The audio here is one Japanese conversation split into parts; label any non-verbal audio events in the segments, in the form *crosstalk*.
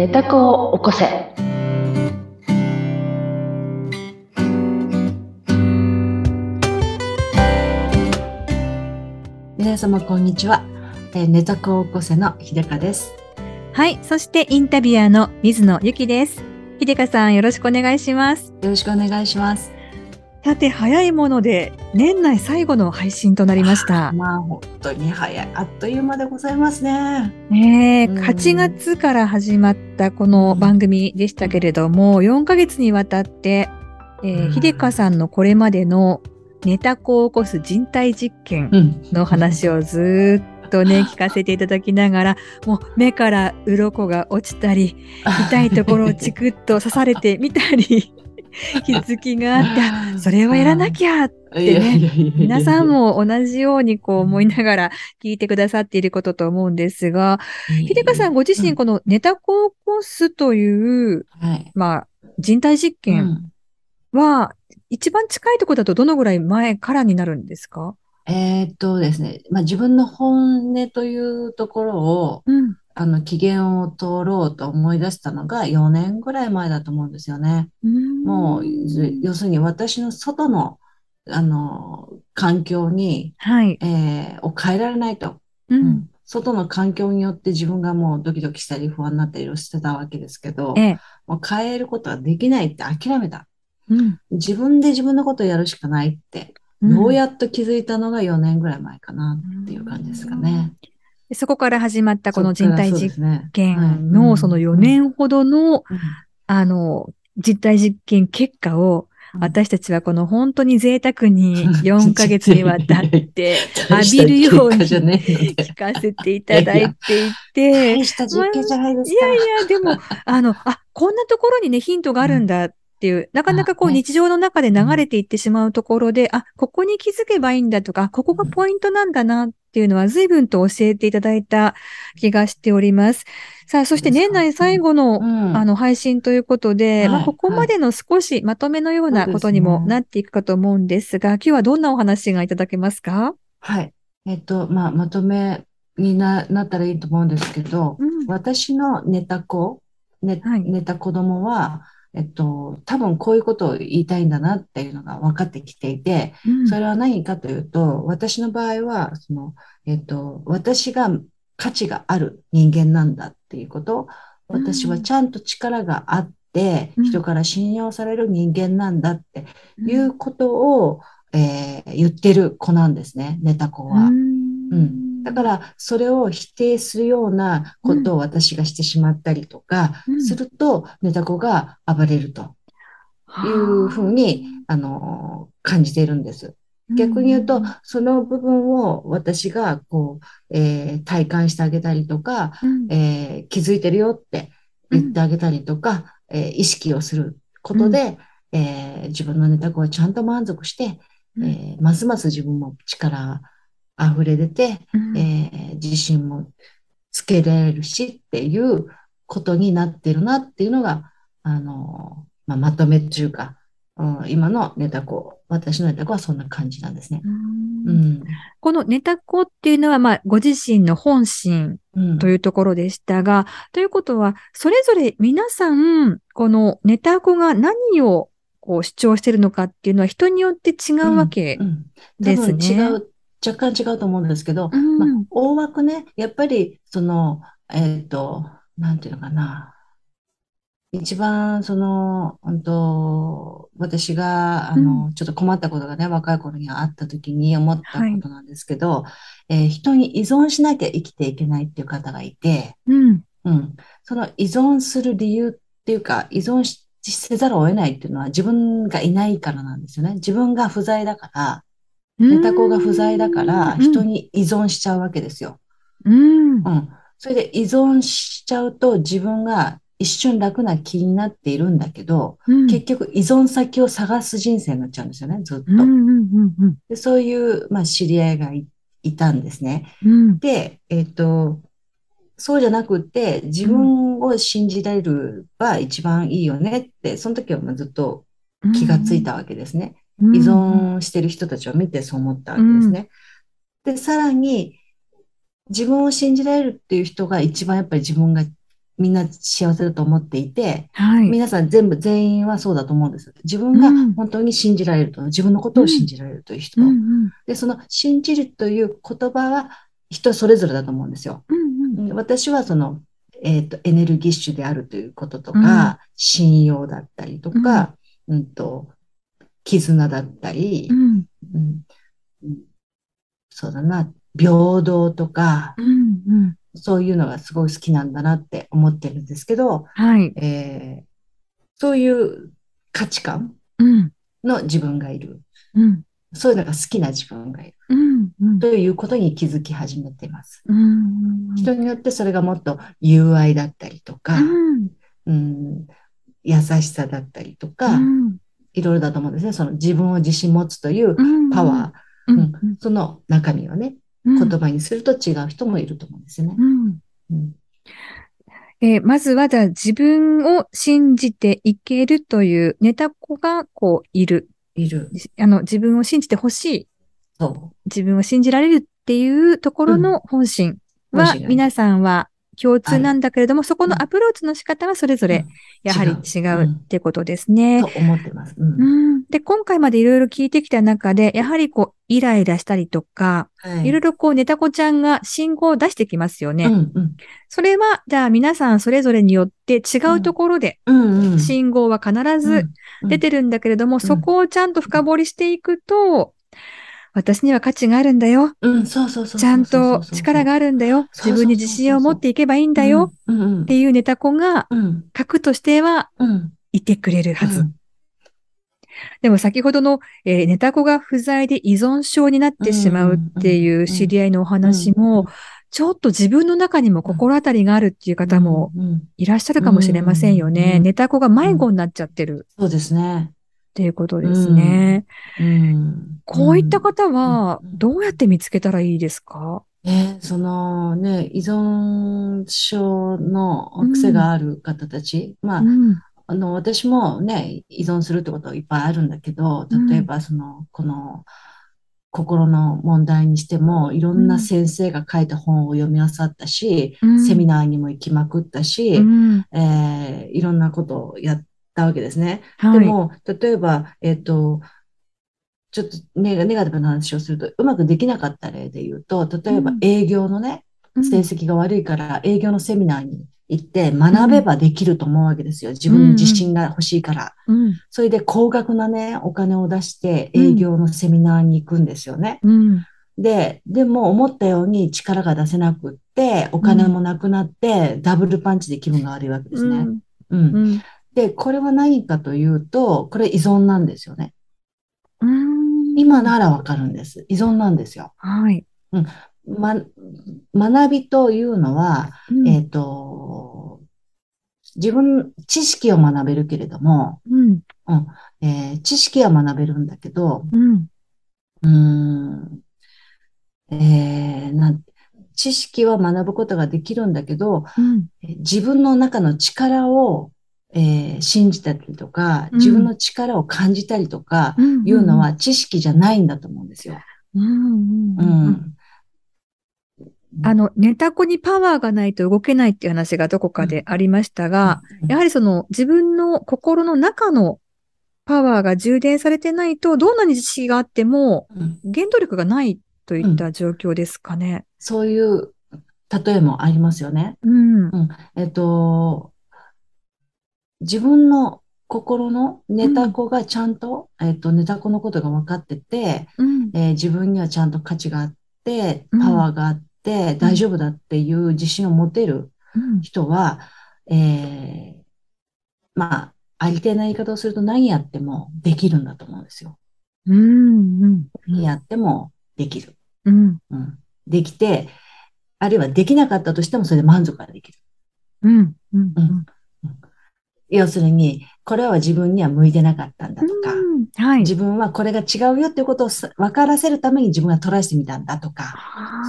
寝た子を起こせ。皆様こんにちは。えー、寝た子を起こせの秀香です。はい。そしてインタビュアーの水野ゆきです。秀香さんよろしくお願いします。よろしくお願いします。さて、早いもので年内最後の配信となりました。*laughs* まあ本当に早い。あっという間でございますね。ねえ、うん8月から始まったこの番組でしたけれども、4ヶ月にわたって、えーうん秀香さんのこれまでのネタ子を起こす人体実験うん。の話をずーっとね、聞かせていただきながら、もう目から鱗が落ちたり、*laughs* 痛いところをチクッと刺されてみたり、*laughs* 気づきがあってあ、それはやらなきゃゃいやいやいやいや。皆さんも同じようにこう思いながら聞いてくださっていることと思うんですが、秀香さんご自身うんこのネタコを起こすという、はい。まあ、人体実う験ん。は、一番近いところだとどのぐらい前からになるんですか？えーっとですね、まあ自分の本音というところを、うん。あの、機嫌を通ろうと思い出したのが4年ぐらい前だと思うんですよね。もう、要するに私の外の、あの、環境に、はい。えーを変えられないと。う。うんん外の環境によって自分がもうドキドキしたり不安になったりしてたわけですけどえ、え。もう変えることはできないって諦めた。うん。自分で自分のことをやるしかないって、ようやっと気づいたのが4年ぐらい前かなっていう感じですかね。でそこから始まったこの人体実験験のその4年ほどの、うん。あの、実体実験結果を、私たちはこの本当に贅沢に *laughs* 4ヶ月にわたって浴びるように聞かせていただいていて、いやいや、でも、あの、あ、こんなところにね、ヒントがあるんだっていう、なかなかこう日常の中で流れていってしまうところで、あ、ここに気づけばいいんだとか、あここがポイントなんだなっていうのは随分と教えていただいた気がしております。さあ、そして年内最後の、うん。あの、配信ということで、まあ、はい。ここまでの少しまとめのようなことにもなっていくかと思うんですが、今日はどんなお話がいただけますか？はい。えっと、まあ、まとめにな、なったらいいと思うんですけど、うん。私の寝た子、ね、はい。寝た子供は、えっと、多分こういうことを言いたいんだなっていうのが分かってきていて、うん。それは何かというと、私の場合は、その、えっと、私が価値がある人間なんだっていうこと、私はちゃんと力があって、うん。人から信用される人間なんだっていうことを、えー言ってる子なんですね、寝た子は。うん、だから、それを否定するようなことを私がしてしまったりとか、うん。すると、寝た子が暴れるというふうに、あの、感じているんです。逆に言うと、その部分を私が、こう、えー体感してあげたりとか、うん。えー気づいてるよって言ってあげたりとか、えー意識をすることで、えー自分の寝た子はちゃんと満足して、うん。えーますます自分も力溢れ出て、うんえー自信もつけられるしっていうことになってるなっていうのが、あのまあ、まとめというか、うん今のネタ子、私のネタ子はそんな感じなんですね。ううんん。このネタ子っていうのは、まあ、ご自身の本心うん。というところでしたが、ということは、それぞれ皆さん、このネタ子が何をこう主張しているのかっていうのは人によって違うわけうんうんですね。多分違う、若干違うと思うんですけど、うんまあ、大枠ね、やっぱり、その、えっと、なんていうのかな。一番、その、本当私が、あの、ちょっと困ったことがね、若い頃にあった時に思ったことなんですけど、えー人に依存しなきゃ生きていけないっていう方がいて、うん。うん。その依存する理由っていうか、依存しせざるを得ないっていうのは自分がいないからなんですよね。自分が不在だから、ネタ子が不在だから、人に依存しちゃうわけですよ。うん。うん。それで依存しちゃうと自分が一瞬楽な気になっているんだけど、うん。結局依存先を探す人生になっちゃうんですよね、ずっと。うんうんうんうんでそういう、まあ、知り合いがい、いたんですね。うんで、えっと、そうじゃなくて、自分を信じられるは一番いいよねって、その時はまあずっと気がついたわけですね。うん依存してる人たちを見てそう思ったわけですね。で、さらに、自分を信じられるっていう人が一番やっぱり自分がみんな幸せだと思っていて、はい。皆さん全部、全員はそうだと思うんです。自分がうん本当に信じられると、自分のことを信じられるという人。うんうんで、その信じるという言葉は人それぞれだと思うんですよ。うんうん私はその、えっ、と、エネルギッシュであるということとか、信用だったりとか、うん、と、絆だったり、うん。うん。うんそうだな、平等とか、うんうん。そういうのがすごい好きなんだなって思ってるんですけど、はい。えーそういう価値観うん。の自分がいる。うん。そういうのが好きな自分がいる。うんうん。ということに気づき始めています。うん。人によってそれがもっと友愛だったりとか、うん。うん、優しさだったりとか、うんいろいろだと思うんですね。その自分を自信持つといううん。パワー、うん。うん。その中身をね、うん。言葉にすると違う人もいると思うんですよね。うん。うん。えーまずは、じゃあ自分を信じていけるというネタ子がこういる。いる。あの、自分を信じてほしい。そ自分を信じられるっていうところの本心は、皆さんは共通なんだけれども、そこのアプローチの仕方はそれぞう。れやはり違違ううってことですね。と思ってます。うん。うん、で、今回までいろいろ聞いてきた中で、やはりこう、イライラしたりとか、はい。いろいろこう、ネタ子ちゃんが信号を出してきますよね。うんうん。それは、じゃあ皆さんそれぞれによって違うところで信号は必ず出てるんだけれども、そこをちゃんと深掘りしていくと、私には価値があるんだよ。うん、そうそうそう。ちゃんと力があるんだよ。自分に自信を持っていけばいいんだよ。っていうネタ子が、うん核としてはうんいてくれるはず。うんでも先ほどの、えーネタ子が不在で依存症になってしまうっていう知り合いのお話も、ちょっと自分の中にも心当たりがあるっていう方もいらっしゃるかもしれませんようんね。うんネタ子が迷子になっちゃってるそうですね。っていうことですね。うん。こういった方はうん。どうやって見つけたらいいですか？ね、そのね、依存症の癖がある方たち、まあう、ん。あの、私もね、依存するってことはいっぱいあるんだけど、うん。例えばその、この、心の問題にしても、いろんな先生が書いた本を読み漁ったし、うん。セミナーにも行きまくったし、うん。えーいろんなことをやったわけですね。はい。でも、例えば、えっと、ちょっとネガネガティブな話をすると、うまくできなかった例で言うと、例えばうん営業のね、うん成績が悪いから営業のセミナーに行って学べばできると思うわけですよ。自分に自信が欲しいから。うん。それで高額なね、お金を出して営業のセミナーに行くんですよね。うん。で、でも思ったように力が出せなくって、お金もなくなって、ダブルパンチで気分が悪いわけですね。うん。うん。で、これは何かというと、これ依存なんですよね。うん。今ならわかるんです。依存なんですよ。はい。ま、学びというのは、うんえっと、自分、知識を学べるけれども、うん。えー知識は学べるんだけど、うん。うーん、えーなん知識は学ぶことができるんだけど、うん。えー自分の中の力を、えー信じたりとか、うん自分の力を感じたりとか、うん。いうのは知識じゃないんだと思うんですよ。うん。うん。ううん。ん。あの、ネタ子にパワーがないと動けないっていう話がどこかでありましたが、やはりその自分の心の中のパワーが充電されてないと、どんなに知識があってもうん原動力がないといった状況ですかね。そういう例えもありますよね。うん。えっと、自分の心のネタ子がちゃんと、えっと、ネタ子のことが分かってて、うん。えー自分にはちゃんと価値があって、うんパワーがあって、大丈夫だっていう自信を持てるうん。人は、えーまあ、ありていな言い方をすると何やってもできるんだと思うんですよ。うん。何やってもできる。うん。うん。できて、あるいはできなかったとしてもそれで満足ができる。うん。うん。うん。要するに、これは自分には向いてなかったんだとか、うんはい。自分はこれが違うよっていうことをさ分からせるために自分がトライしてみたんだとか、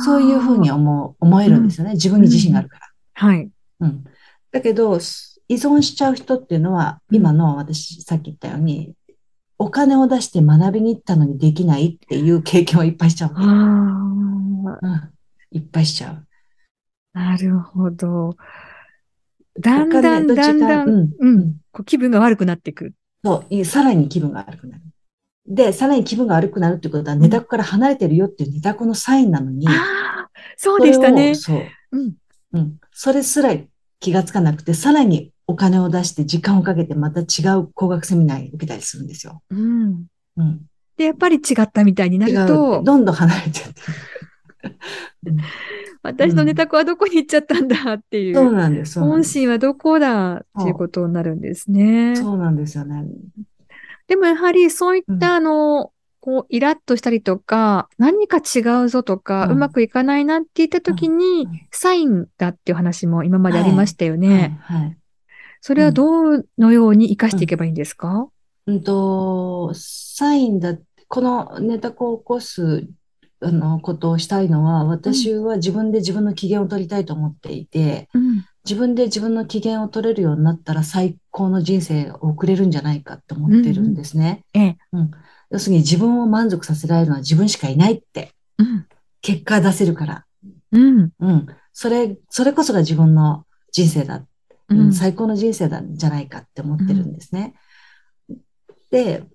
そういうふうに思う、思えるんですよね。自分に自信があるから。はい。うん。だけど、依存しちゃう人っていうのは、うん今の私、さっき言ったように、お金を出して学びに行ったのにできないっていう経験をいっぱいしちゃう。うん。いっぱいしちゃう。なるほど。だんだんだんだん、うんううんん、こう気分が悪くなっていく。そう、いさらに気分が悪くなる。で、さらに気分が悪くなるってことは、ネタ子から離れてるよっていうネタ子のサインなのに、ああ、そうでしたね。そう。うん。うん。それすら気がつかなくて、さらにお金を出して時間をかけてまた違う工学セミナーに受けたりするんですよ。うん。うん。で、やっぱり違ったみたいにな。ると、どんどん離れてって私のネタ子はどこに行っちゃったんだっていそうう、なんです。そうなん本です。心はどこだっていうことになるんですね。そうなんですよね。でもやはりそういっうんたあの、こう、イラッとしたりとか、何か違うぞとか、うんうまくいかないなって言った時にうん、サインだっていう話も今までありましたよね。はい。はい。それはどのように活かしていけばいいんですかうんと、サインだ、このネタ子を起こす、あの、ことをしたいのは、私は自分で自分の機嫌を取りたいと思っていて、うん。自分で自分の機嫌を取れるようになったら最高の人生を送れるんじゃないかって思ってるんですね。ええ。うん。要するに自分を満足させられるのは自分しかいないって、うん。結果出せるから。うん。うん。それ、それこそが自分の人生だ。ううんん、最高の人生なんじゃないかって思ってるんですね。で、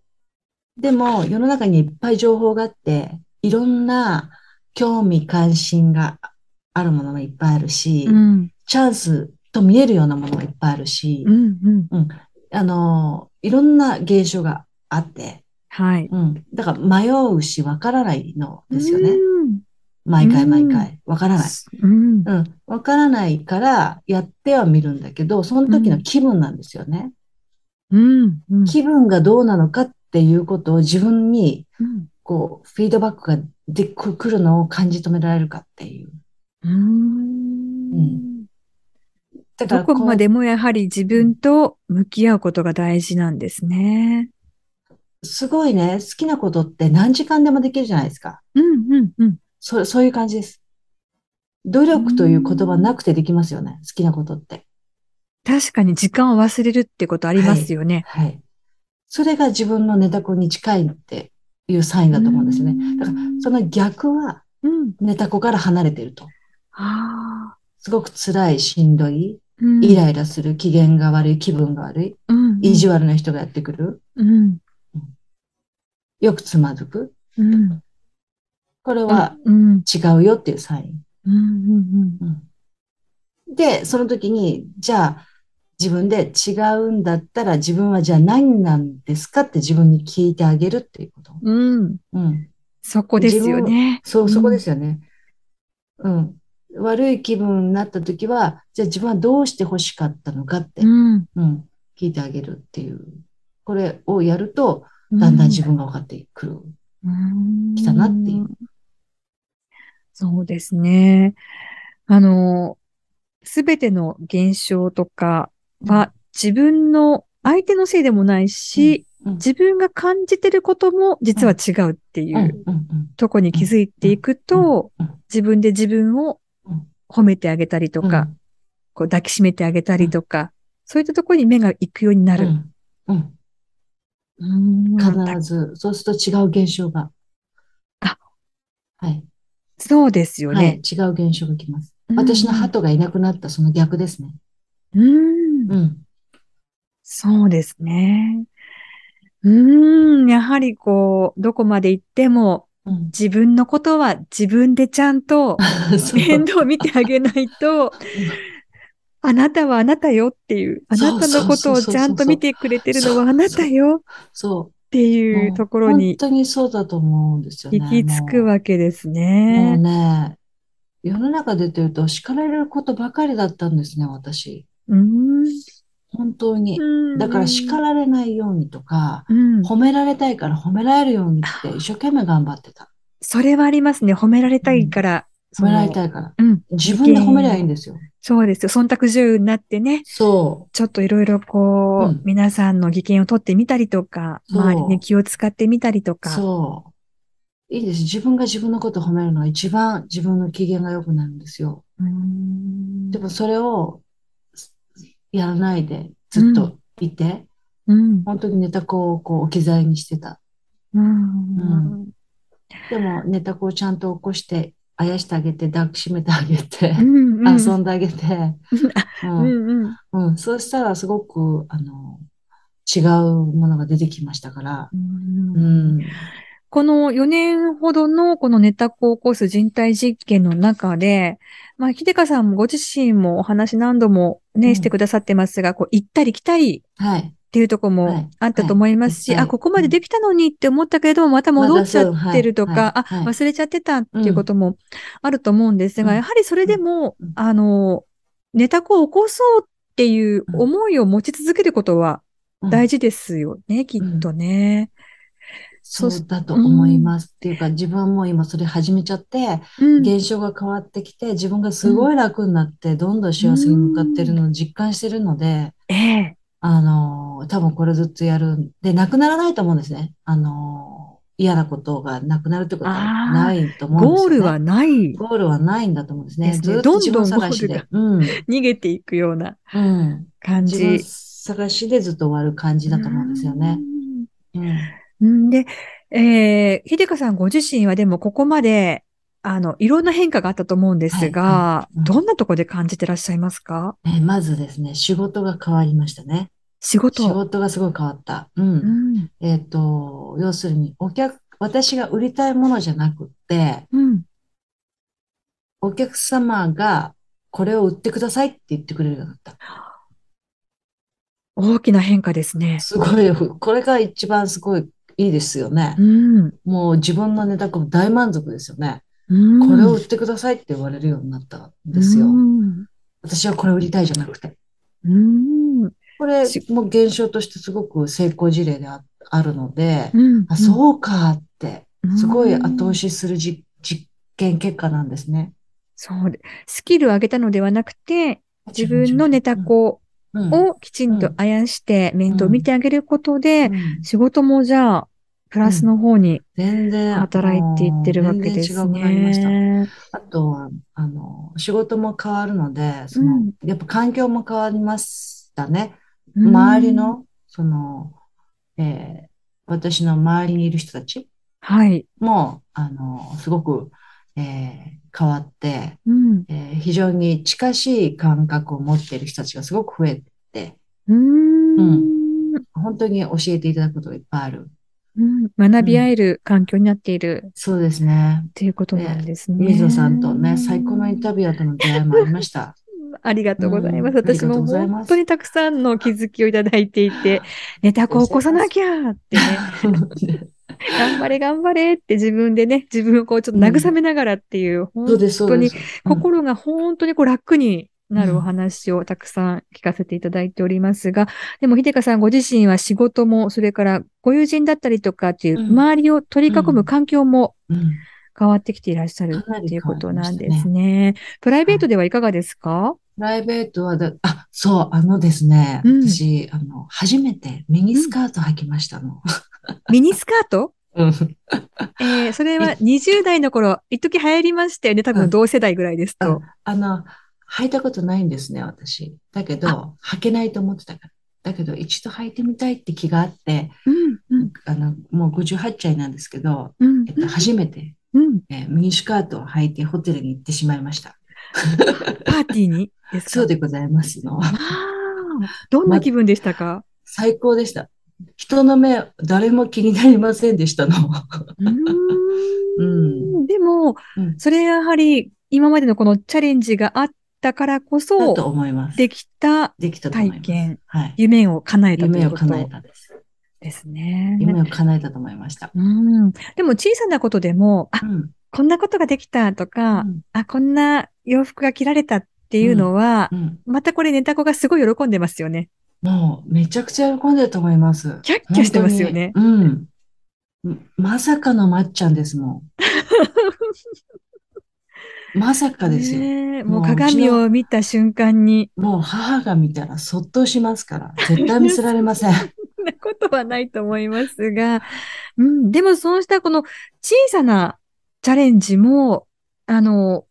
でも世の中にいっぱい情報があって、いろんな興味関心があるものもいっぱいあるし、うん。チャンスと見えるようなものもいっぱいあるしう、ん。うん。あの、いろんな現象があって、はい。うん。だから迷うしわからないのですよね。うん毎回毎回。わからない。うん。うん。わからないからやってはみるんだけど、その時の気分なんですよね。うん。うん。気分がどうなのかっていうことを自分に、うんこう、フィードバックがでくるのを感じ止められるかっていう。うんだからどこまでもやはり自分と向き合うことが大事なんですね。すごいね、好きなことって何時間でもできるじゃないですか。うんうんうん。そそういう感じです。努力という言葉なくてできますよね。好きなことって。確かに時間を忘れるってことありますよね。はい。それが自分のネタ子に近いっていうサインだと思うんですよね。だから、その逆はうん。ネタ子から離れてると。すごく辛い、しんどい、うんイライラする、機嫌が悪い、気分が悪い、うん。意地悪な人がやってくる、うん。よくつまずく。うん。これはうん。違うよっていうサイン。で、その時に、じゃあ、自分で違うんだったら自分はじゃあ何なんですかって自分に聞いてあげるっていうこと。うん。うん。そこですよね。そう、そこですよね。うん。悪い気分になった時は、じゃあ自分はどうして欲しかったのかって、うん。うん、聞いてあげるっていう。これをやると、だんだん自分が分かってくる。うんきたなっていう。そうですね。あの、すべての現象とかは自分の相手のせいでもないし、うん、自分が感じてることも実は違うっていうん、ううん、うん。とこに気づいていくとうんうん、自分で自分をうん褒めてあげたりとか、こう抱きしめてあげたりとか、そういったところに目が行くようになる。うん、うん。うん必ず、そうすると違う現象が。あ、はい。そうですよはい。ね。違う現象が来ます。うん私の鳩がいなくなったその逆ですね。うんうん。そうですね。うーん、やはりこう、どこまで行っても、うん。自分のことは自分でちゃんと *laughs* 面倒見てあげないと、あなたはあなたよっていう、あなたのことをちゃんと見てくれてるのはあなたよそってう。いうところに本当にそうだと思うんですよね。行き着くわけですもうね。ね、世の中出てると叱られることばかりだったんですね、私。うーん本当に。だから叱られないようにとか、うん、褒められたいから褒められるようにって一生懸命頑張ってた。それはありますね。褒められたいから。褒められい。たいから。うん。自分で褒めりゃいいんですよ。そうですよ。忖度自由になってね。そちょっといろいろこう、うん皆さんの意見を取ってみたりとか、周りに気を使ってみたりとう。か。そう。いいです。自分が自分のことを褒めるのが一番自分の機嫌が良くなるんですよ。でもそれをやらないでずっといて、うん。本当にネタ子をこう置き去りにしてた。うん。でもネタ子をちゃんと起こしてあやしてあげて、抱きしめてあげて、うんうん。遊んであげて、う *laughs* うんん、うん。うん、そうしたらすごく、あの、違うものが出てきましたから、ううんん、この4年ほどのこのネタコを起こす人体実験の中で、まあ、秀香さんもご自身もお話何度もね、うん。してくださってますが、こう、行ったり来たりはい。っていうとこもあったと思いますし、はい。あ、ここまでできたのにって思ったけれども、また戻っちゃってるとか、あ、忘れちゃってたっていうこともあると思うんですが、うん。やはりそれでもうん、あの、ネタコを起こそうっていう思いを持ち続けることはうん。大事ですよね、きっとね。そそうだと思います。っていうか、自分も今それ始めちゃって、うん。現象が変わってきて、自分がすごい楽になって、どんどん幸せに向かってるのを実感してるので、ええ。あの、多分これずっとやるんで、なくならないと思うんですね。あの、嫌なことがなくなるってことはないと思うんですよね。ゴールはない。ゴールはないんだと思うんですね。ですねずっと自分どんどん探しでゴー。うん。逃げていくようなうん。感自分じ。探しでずっと終わる感じだと思うんですよね。うん。うん。で、えー、秀香さんご自身はでもここまで、あの、いろんな変化があったと思うんですが、はいはいうんどんなところで感じてらっしゃいますか？えまずですね、仕事が変わりましたね。仕事。仕事がすごい変わった。う。うんん。えっと、要するに、お客、私が売りたいものじゃなくって、うん。お客様がこれを売ってくださいって言ってくれるようになった。大きな変化ですね。すごい、これが一番すごいいいですよねう。ん。もう自分のネタも大満足ですよね。うん。これを売ってくださいって言われるようになったんですよう。ん。私はこれ売りたいじゃなくて。うん。これしも現象としてすごく成功事例でああるので、うん。あ、そうかって、うんすごい後押しするじ実験結果なんですね。そうで。スキルを上げたのではなくて、自分のネタ子うんをきちんとあやして面倒を見てあげることで、うん仕事もじゃあ、プラスの方に全然、働いていってるわけもうです全然違くなりました。ね。あとは、あの、仕事も変わるので、その、うんやっぱ環境も変わりましたね。うん周りの、その、えー私の周りにいる人たちはい。も、あの、すごく、えー変わって、うん。えー非常に近しい感覚を持っている人たちがすごく増えて、うーん。本当に教えていただくことがいっぱいある。うん学び合える環境になっているそうですね。っていうことなんですね。水野さんとね、最高のインタビュアーとの出会いもありました。*laughs* ありがとうございます。私も本当にたくさんの気づきをいただいていて、ネタ子を起こさなきゃってね、*laughs* 頑張れ頑張れって自分でね、自分をこうちょっと慰めながらっていう、うです、そう当に心が本当にこう楽になるお話をたくさん聞かせていただいておりますが、でも、秀香さんご自身は仕事も、それからご友人だったりとかっていう、うん周りを取り囲む環境もうん変わってきていらっしゃるっていうことなんですね。プライベートではいかがですか？プライベートはだ、あ、そう、あのですね、うん私、あの、初めてミニスカート履きましたの。ミニスカート？*laughs* うん。えー、それは20代の頃、一時流行りましたよね。多分同世代ぐらいですと。あの、履いたことないんですね、私。だけど、履けないと思ってたから。だけど、一度履いてみたいって気があって、うん、うん、あの、もう58歳なんですけど、うんえっと、初めて、うん。えーミニスカートを履いてホテルに行ってしまいました。パーティーに？そうでございますの。どんな気分でしたか、最高でした。人の目、誰も気になりませんでしたの。うーん *laughs* うんでも、うんそれやはり今までのこのチャレンジがあったからこだそと思います。できた。体験はい。夢を叶えたということ夢を叶えたです。ですね。夢を叶えたと思いました。うん、でも小さなことでも、あう、ん。こんなことができたとか、うんあ、こんな洋服が着られたっていうのは、うん。またこれネタ子がすごい喜んでますよね。もう、めちゃくちゃ喜んでると思います。キャッキャしてますよね。うん。まさかのまっちゃんですもん。まさかですよ。ねえもうもう鏡を見た瞬間に、もう母が見たらそっとしますから、絶対見せられません。そんなことはないと思いますが、うん、でもそうしたこの小さなチャレンジも、あの、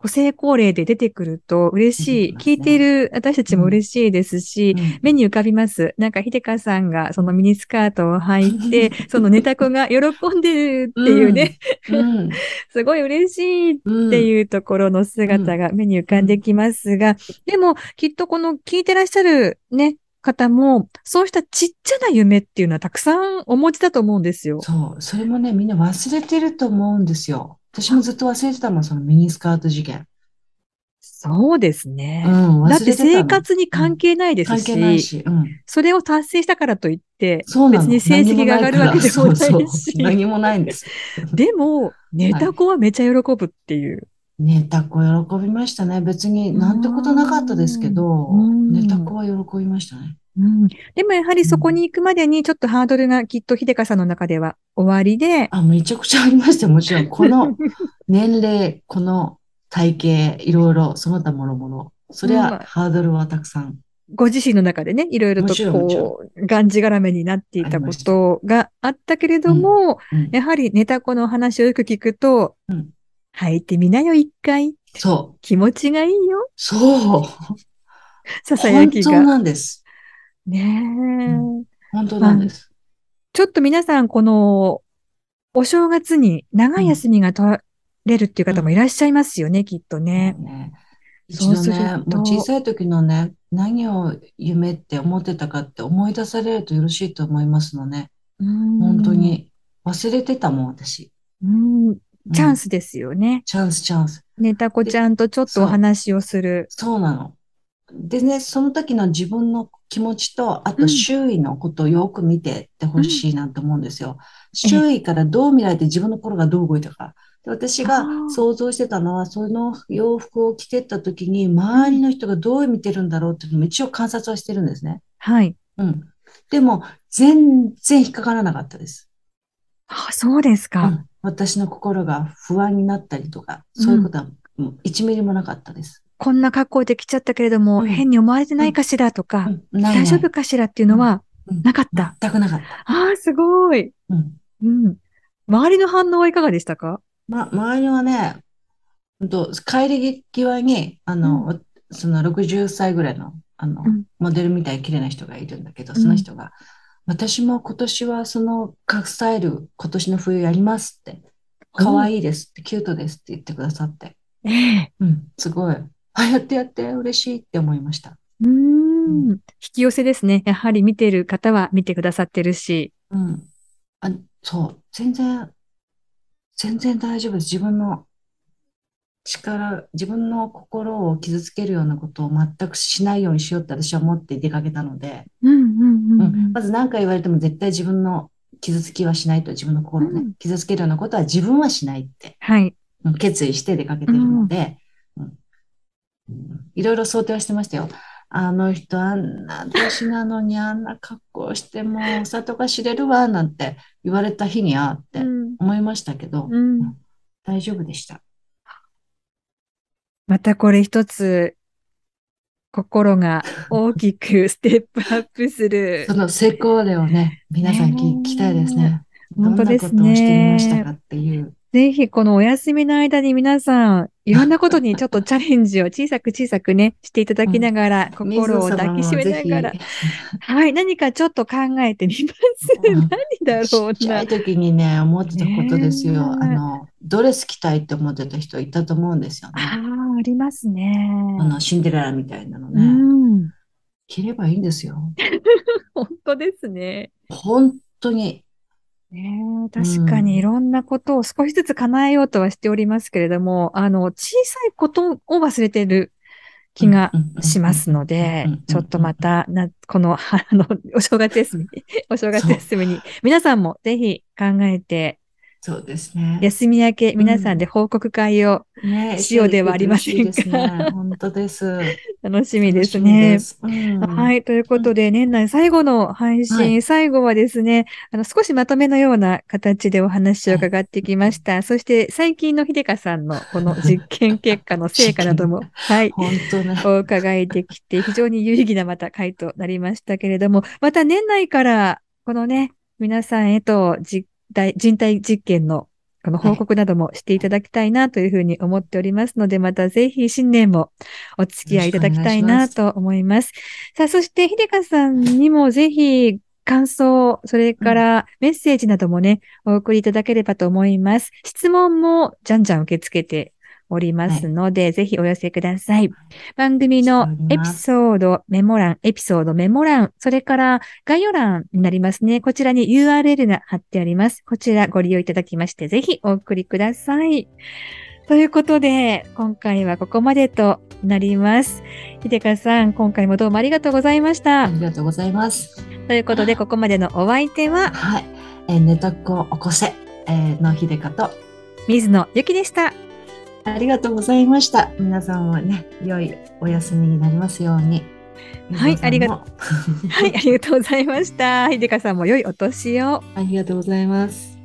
ご成功例で出てくると嬉しい。聞いている私たちも嬉しいですし、うん目に浮かびます。なんか、ひでかさんがそのミニスカートを履いて、*laughs* そのネタ子が喜んでるっていうね、うん。*laughs* すごい嬉しいっうん。ていうところの姿が目に浮かんできますが、でも、きっとこの聞いてらっしゃるね、方も、そうしたちっちゃな夢っていうのはたくさんお持ちだと思うんですよ。そう。それもね、みんな忘れてると思うんですよ。私もずっと忘れてたもん、そのミニスカート事件。そうですね。うん、忘だって生活に関係ないです関し、係ないし。うん。それを達成したからといって。別に成績が上がるわけでもないし、何もないからそうそう何もないんです。*laughs* でも、ネタ子はめちゃ喜ぶっていう。ネタ子喜びましたね。別になんてことなかったですけどうん、ネタ子は喜びましたね。うん、でもやはりそこに行くまでにちょっとハードルがきっと秀香さんの中では終わりで、あ、めちゃくちゃありましたよ。もちろん、この *laughs* 年齢、この体型、いろいろ、その他もろもろ。そりうんゃ、ハードルはたくさん。ご自身の中でね、いろいろとこう、がんじがらめになっていたことがあったけれども、うんやはりネタ子の話をよく聞くと、うん履いてみなよ、一回。そう。気持ちがいいよ。そう。*laughs* ささや本当きが。なんです。ねえ、う本当なんです。ちょっと皆さん、この、お正月に長い休みが取れるっていう方もいらっしゃいますよね、きっとね。そうするともう小さい時のね、何を夢って思ってたかって思い出されるとよろしいと思いますのね。本本当。に。忘れてたもん、私。うん、うんチャンスですよね。チャンス、チャンス。ネタ子ちゃんとちょっとお話をする。そうなの。でね、その時の自分の気持ちと、あとうん周囲のことをよく見てってほしいなと思うんですよ。ええ周囲からどう見られて自分の心がどう動いたか。で私が想像してたのは、その洋服を着てった時に、周りの人がどう見てるんだろうっていうのも一応観察はしてるんですね。はい。うん。でも、全然引っかからなかったです。あ、そうですうか。ん。私の心が不安になったりとか、そういうことはうん1ミリもなかったです。こんな格好で来ちゃったけれども、うん。変に思われてないかしらとか、うん。大丈夫かしらっていうのはうん。なかった。全くなかった。ああ、すごい。うん。うん。周りの反応はいかがでしたか？ま、周りはね、と帰り際に、あの、その60歳ぐらいの、あのうん、モデルみたいに綺麗な人がいるんだけど、うん。その人が、私も今年はそのスタイル、今年の冬やりますって、可愛いですって、キュートですって言ってくださって、ええ。うん、すごい、あ、やってやって、嬉しいって思いました。うーん。引き寄せですね。やはり見てる方は見てくださってるし。うん。あ、そう、全然、全然大丈夫です。自分の力、自分の心を傷つけるようなことを全くしないようにしようって私は思って出かけたので、うんうんうんううんん。まず何回言われても絶対自分の傷つきはしないと、自分の心をね、うん傷つけるようなことは自分はしないって、はい。うん決意して出かけてるので、いろいろ想定はしてましたよ。あの人あんな年なのにあんな格好してもうお里が知れるわなんて言われた日にあってうん思いましたけど、うん大丈夫でした。またこれ一つ、心が大きくステップアップするそ。の成功例をね、皆さん聞きたいですね。本当ですねどんなことをしてみましたかっていう。ぜひこのお休みの間に皆さん、いろんなことにちょっとチャレンジを小さく小さくね、していただきながら、心を抱きしめながらはい、何かちょっと考えてみます。うん何だひろうなちっちゃい。時にね、思ってたことですよ。ねえあの、ドレス着たいって思ってた人いたと思うんですよね。ああ、ありますね。あの、シンデレラみたいなのうね。ん。着ればいいんですよ。*laughs* 本当ですね。本当に。ねえ確かにいろんなことを少しずつ叶えようとはしておりますけれども、あの、小さいことを忘れてる気がしますのでうんうんうん。うん、ちょっとまた、な、この、*laughs* あの、お正月休み、お正月休みに、皆さんもぜひ考えて、そうですね。休み明け皆さんで報告会をねしようではありませんか嬉しいですね。本当です。*laughs* 楽しみですねで。すうんはい。ということで、年内最後の配信、はい最後はですね、あの、少しまとめのような形でお話を伺ってきました。そして、最近の秀香さんのこの実験結果の成果なども、*laughs* はい。本当ね。お伺いできて、非常に有意義なまた回となりましたけれども、また年内から、このね、皆さんへと実体人体実験のここの報告などもしていただきたいなというふうに思っておりますので、またぜひ新年もお付き合いいただきたいなと思います。さあ、そして秀香さんにもぜひ感想、それからメッセージなどもね、お送りいただければと思います。質問もじゃんじゃん受け付けておりますので、はい、ぜひお寄せください。番組のエピソードメモ欄、エピソードメモ欄、それから概要欄になりますね。こちらに URL が貼ってあります。こちらご利用いただきまして、ぜひお送りください。ということで、今回はここまでとなります。秀香さん、今回もどうもありがとうございました。ありがとうございます。ということで、ここまでのお相手は、はい、えー、寝とこ起こせ、えー、の秀香と、水野ゆきでした。ありがとうございました。皆さんはね、良いお休みになりますように。はい、ありがとう。*laughs* はい、ありがとうございました。秀香さんも良いお年を。ありがとうございます。